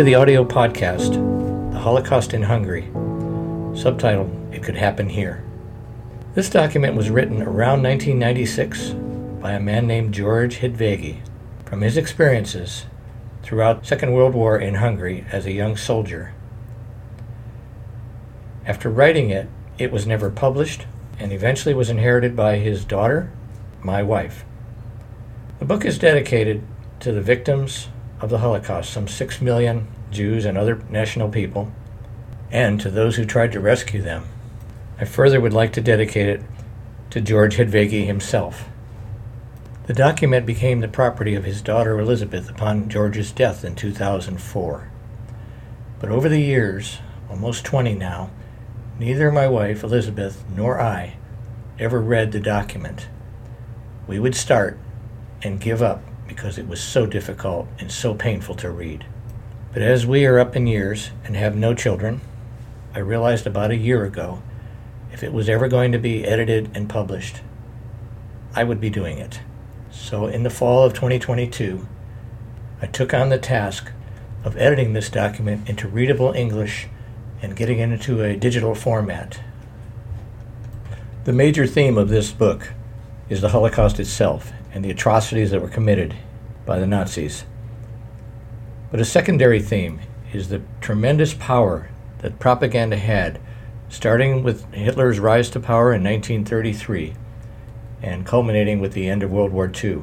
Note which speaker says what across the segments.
Speaker 1: To the audio podcast, The Holocaust in Hungary. subtitled It Could Happen Here. This document was written around 1996 by a man named George Hidveghy from his experiences throughout Second World War in Hungary as a young soldier. After writing it, it was never published and eventually was inherited by his daughter, my wife. The book is dedicated to the victims of the Holocaust, some six million Jews and other national people, and to those who tried to rescue them. I further would like to dedicate it to George Hidveghy himself. The document became the property of his daughter Elizabeth upon George's death in 2004. But over the years, almost 20 now, neither my wife Elizabeth nor I ever read the document. We would start and give up because it was so difficult and so painful to read. But as we are up in years and have no children, I realized about a year ago if it was ever going to be edited and published, I would be doing it. So in the fall of 2022, I took on the task of editing this document into readable English and getting it into a digital format. The major theme of this book is the Holocaust itself and the atrocities that were committed by the Nazis. But a secondary theme is the tremendous power that propaganda had, starting with Hitler's rise to power in 1933 and culminating with the end of World War II,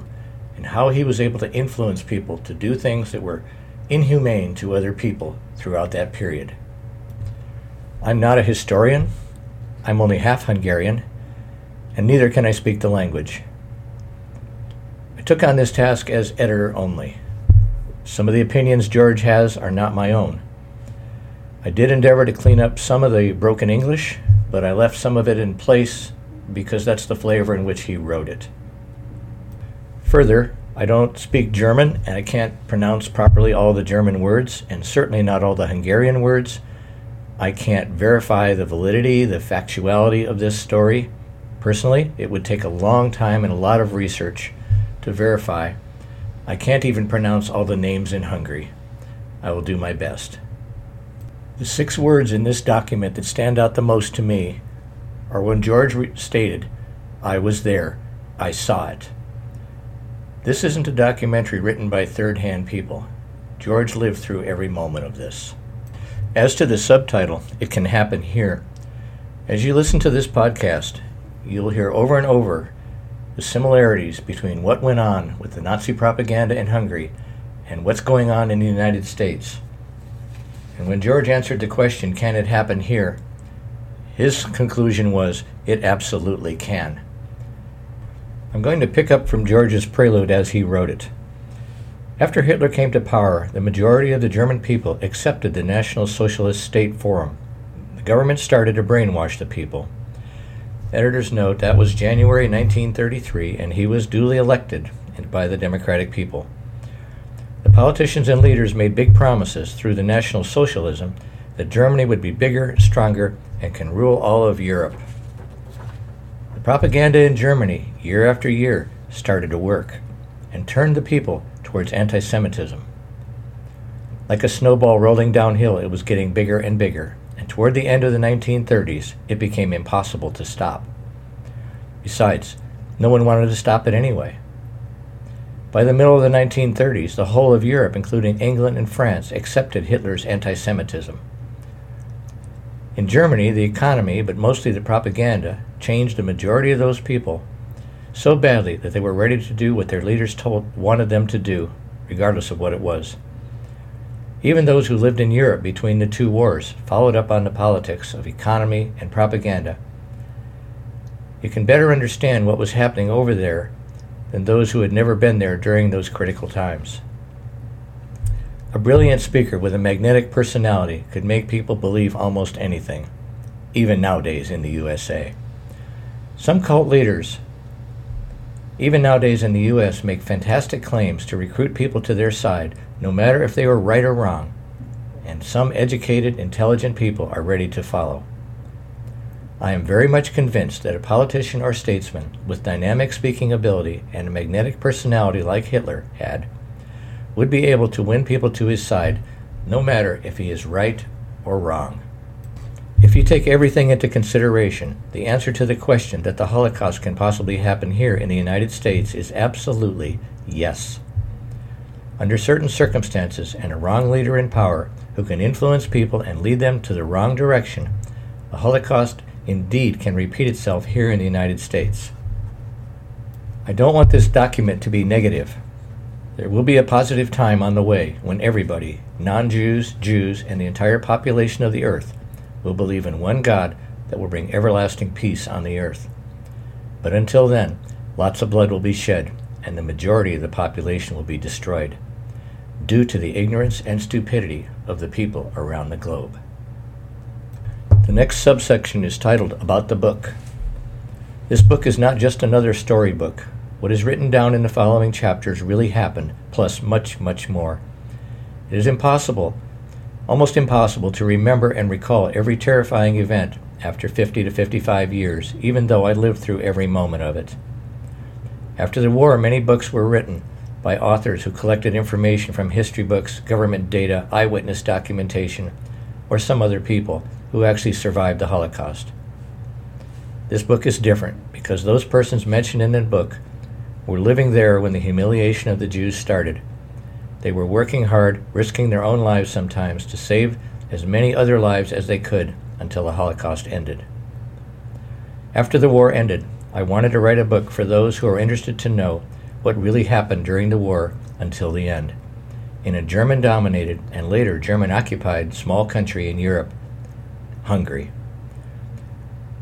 Speaker 1: and how he was able to influence people to do things that were inhumane to other people throughout that period. I'm not a historian, I'm only half Hungarian, and neither can I speak the language took on this task as editor only. Some of the opinions George has are not my own. I did endeavor to clean up some of the broken English, but I left some of it in place because that's the flavor in which he wrote it. Further, I don't speak German and I can't pronounce properly all the German words, and certainly not all the Hungarian words. I can't verify the validity, the factuality of this story. Personally, it would take a long time and a lot of research to verify. I can't even pronounce all the names in Hungary. I will do my best. The six words in this document that stand out the most to me are when George stated, I was there, I saw it. This isn't a documentary written by third hand people. George lived through every moment of this. As to the subtitle, It Can Happen Here, as you listen to this podcast, you'll hear over and over the similarities between what went on with the Nazi propaganda in Hungary and what's going on in the United States. And when George answered the question, Can it happen here? his conclusion was, It absolutely can. I'm going to pick up from George's prelude as he wrote it. After Hitler came to power, the majority of the German people accepted the National Socialist State Forum. The government started to brainwash the people. Editor's note that was January 1933, and he was duly elected by the Democratic people. The politicians and leaders made big promises through the National Socialism that Germany would be bigger, stronger, and can rule all of Europe. The propaganda in Germany, year after year, started to work and turned the people towards anti Semitism. Like a snowball rolling downhill, it was getting bigger and bigger toward the end of the 1930s, it became impossible to stop. Besides, no one wanted to stop it anyway. By the middle of the 1930s, the whole of Europe, including England and France, accepted Hitler's anti Semitism. In Germany, the economy, but mostly the propaganda, changed the majority of those people so badly that they were ready to do what their leaders told, wanted them to do, regardless of what it was. Even those who lived in Europe between the two wars followed up on the politics of economy and propaganda. You can better understand what was happening over there than those who had never been there during those critical times. A brilliant speaker with a magnetic personality could make people believe almost anything, even nowadays in the USA. Some cult leaders, even nowadays in the US, make fantastic claims to recruit people to their side no matter if they are right or wrong, and some educated, intelligent people are ready to follow. I am very much convinced that a politician or statesman with dynamic speaking ability and a magnetic personality like Hitler had would be able to win people to his side, no matter if he is right or wrong. If you take everything into consideration, the answer to the question that the Holocaust can possibly happen here in the United States is absolutely yes. Under certain circumstances and a wrong leader in power who can influence people and lead them to the wrong direction, the Holocaust indeed can repeat itself here in the United States. I don't want this document to be negative. There will be a positive time on the way when everybody, non Jews, Jews, and the entire population of the earth, will believe in one God that will bring everlasting peace on the earth. But until then, lots of blood will be shed, and the majority of the population will be destroyed, due to the ignorance and stupidity of the people around the globe. The next subsection is titled About the Book. This book is not just another storybook. What is written down in the following chapters really happened, plus much, much more. It is impossible almost impossible to remember and recall every terrifying event after 50 to 55 years, even though I lived through every moment of it. After the war, many books were written by authors who collected information from history books, government data, eyewitness documentation, or some other people who actually survived the Holocaust. This book is different because those persons mentioned in the book were living there when the humiliation of the Jews started they were working hard, risking their own lives sometimes, to save as many other lives as they could until the Holocaust ended. After the war ended, I wanted to write a book for those who are interested to know what really happened during the war until the end. In a German dominated and later German occupied small country in Europe, Hungary.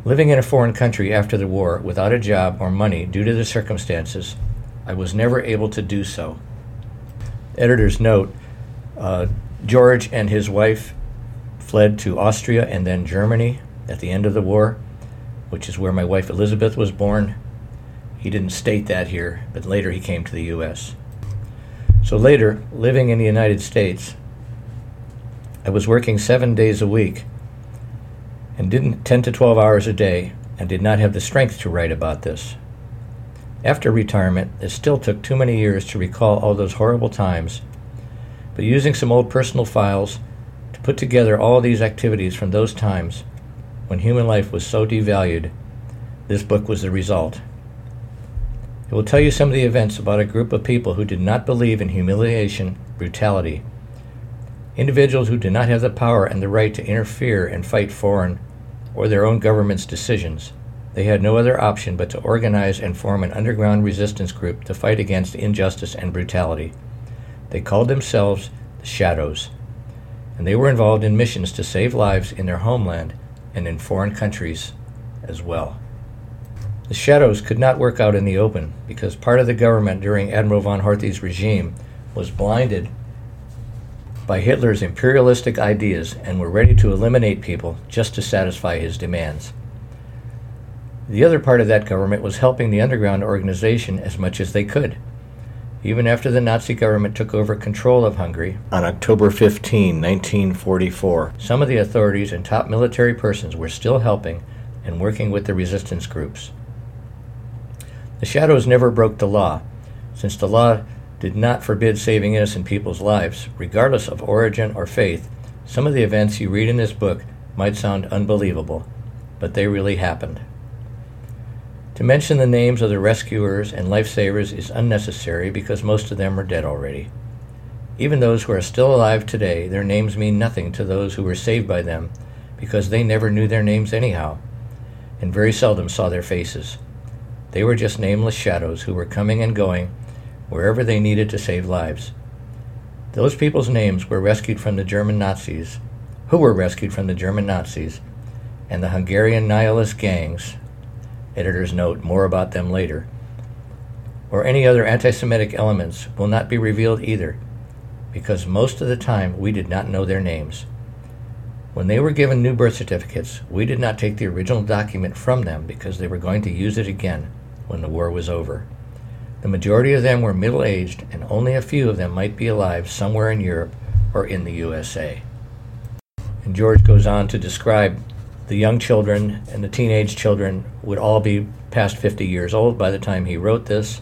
Speaker 1: Living in a foreign country after the war without a job or money due to the circumstances, I was never able to do so editor's note uh, George and his wife fled to Austria and then Germany at the end of the war, which is where my wife Elizabeth was born. He didn't state that here, but later he came to the U.S. So later, living in the United States, I was working seven days a week and didn't 10 to 12 hours a day and did not have the strength to write about this. After retirement, it still took too many years to recall all those horrible times, but using some old personal files to put together all these activities from those times when human life was so devalued, this book was the result. It will tell you some of the events about a group of people who did not believe in humiliation, brutality, individuals who did not have the power and the right to interfere and fight foreign or their own government's decisions. They had no other option but to organize and form an underground resistance group to fight against injustice and brutality. They called themselves the Shadows, and they were involved in missions to save lives in their homeland and in foreign countries as well. The Shadows could not work out in the open because part of the government during Admiral von Horthy's regime was blinded by Hitler's imperialistic ideas and were ready to eliminate people just to satisfy his demands. The other part of that government was helping the underground organization as much as they could. Even after the Nazi government took over control of Hungary on October 15, 1944, some of the authorities and top military persons were still helping and working with the resistance groups. The Shadows never broke the law, since the law did not forbid saving innocent people's lives, regardless of origin or faith. Some of the events you read in this book might sound unbelievable, but they really happened. To mention the names of the rescuers and lifesavers is unnecessary because most of them are dead already. Even those who are still alive today, their names mean nothing to those who were saved by them because they never knew their names anyhow, and very seldom saw their faces. They were just nameless shadows who were coming and going wherever they needed to save lives. Those people's names were rescued from the German Nazis, who were rescued from the German Nazis, and the Hungarian nihilist gangs editors note more about them later, or any other anti Semitic elements will not be revealed either, because most of the time we did not know their names. When they were given new birth certificates, we did not take the original document from them because they were going to use it again when the war was over. The majority of them were middle aged, and only a few of them might be alive somewhere in Europe or in the USA. And George goes on to describe the young children and the teenage children would all be past 50 years old by the time he wrote this,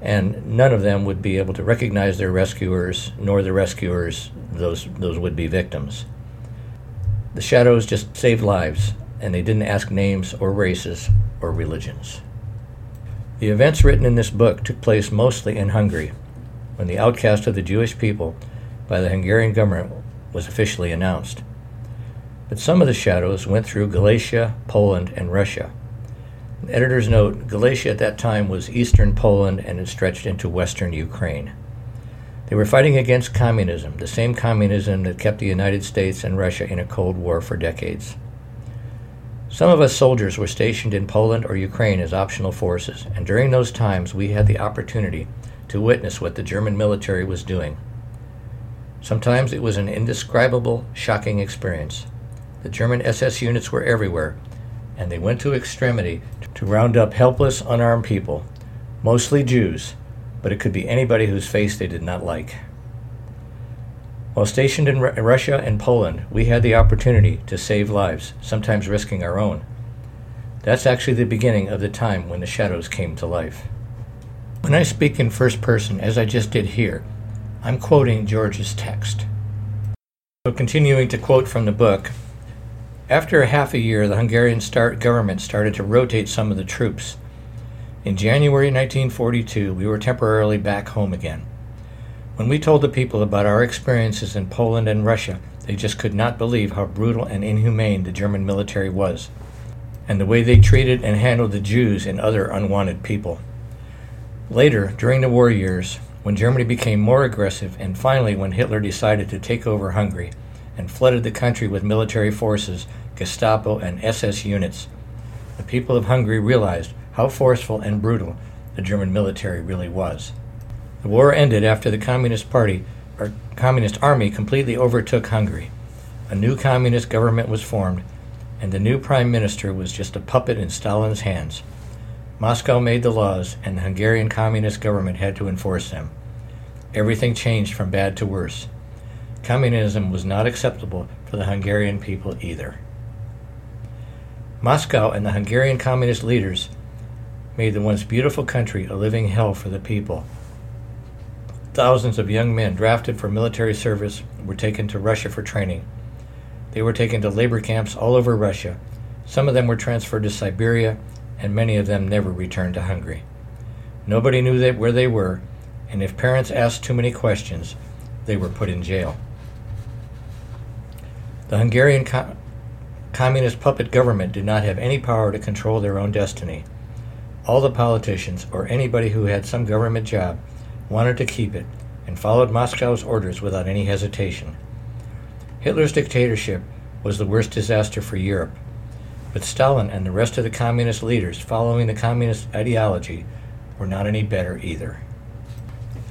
Speaker 1: and none of them would be able to recognize their rescuers, nor the rescuers those those would be victims. The shadows just saved lives, and they didn't ask names or races or religions. The events written in this book took place mostly in Hungary, when the outcast of the Jewish people by the Hungarian government was officially announced. But some of the shadows went through Galicia, Poland, and Russia. Editor's note Galicia at that time was eastern Poland and it stretched into western Ukraine. They were fighting against communism, the same communism that kept the United States and Russia in a Cold War for decades. Some of us soldiers were stationed in Poland or Ukraine as optional forces, and during those times we had the opportunity to witness what the German military was doing. Sometimes it was an indescribable, shocking experience. The German SS units were everywhere, and they went to extremity to round up helpless, unarmed people, mostly Jews, but it could be anybody whose face they did not like. While stationed in Russia and Poland, we had the opportunity to save lives, sometimes risking our own. That's actually the beginning of the time when the shadows came to life. When I speak in first person, as I just did here, I'm quoting George's text. So, continuing to quote from the book, after half a year, the Hungarian start government started to rotate some of the troops. In January 1942, we were temporarily back home again. When we told the people about our experiences in Poland and Russia, they just could not believe how brutal and inhumane the German military was, and the way they treated and handled the Jews and other unwanted people. Later, during the war years, when Germany became more aggressive, and finally when Hitler decided to take over Hungary, and flooded the country with military forces, Gestapo, and SS units. The people of Hungary realized how forceful and brutal the German military really was. The war ended after the Communist Party or Communist Army completely overtook Hungary. A new communist government was formed, and the new prime minister was just a puppet in Stalin's hands. Moscow made the laws, and the Hungarian communist government had to enforce them. Everything changed from bad to worse. Communism was not acceptable for the Hungarian people either. Moscow and the Hungarian communist leaders made the once beautiful country a living hell for the people. Thousands of young men drafted for military service were taken to Russia for training. They were taken to labor camps all over Russia. Some of them were transferred to Siberia, and many of them never returned to Hungary. Nobody knew where they were, and if parents asked too many questions, they were put in jail. The Hungarian co- communist puppet government did not have any power to control their own destiny. All the politicians, or anybody who had some government job, wanted to keep it and followed Moscow's orders without any hesitation. Hitler's dictatorship was the worst disaster for Europe, but Stalin and the rest of the communist leaders following the communist ideology were not any better either.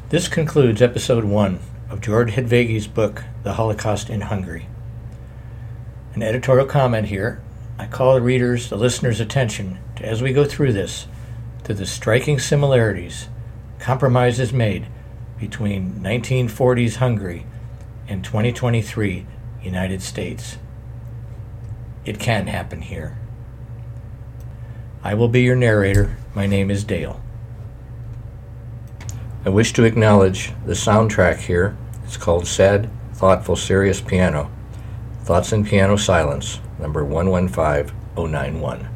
Speaker 1: This concludes episode one of George Hidveghy's book, The Holocaust in Hungary. An editorial comment here. I call the readers, the listeners' attention to, as we go through this, to the striking similarities, compromises made between 1940s Hungary and 2023 United States. It can happen here. I will be your narrator. My name is Dale. I wish to acknowledge the soundtrack here. It's called Sad, Thoughtful, Serious Piano. Thoughts in Piano Silence, number 115091.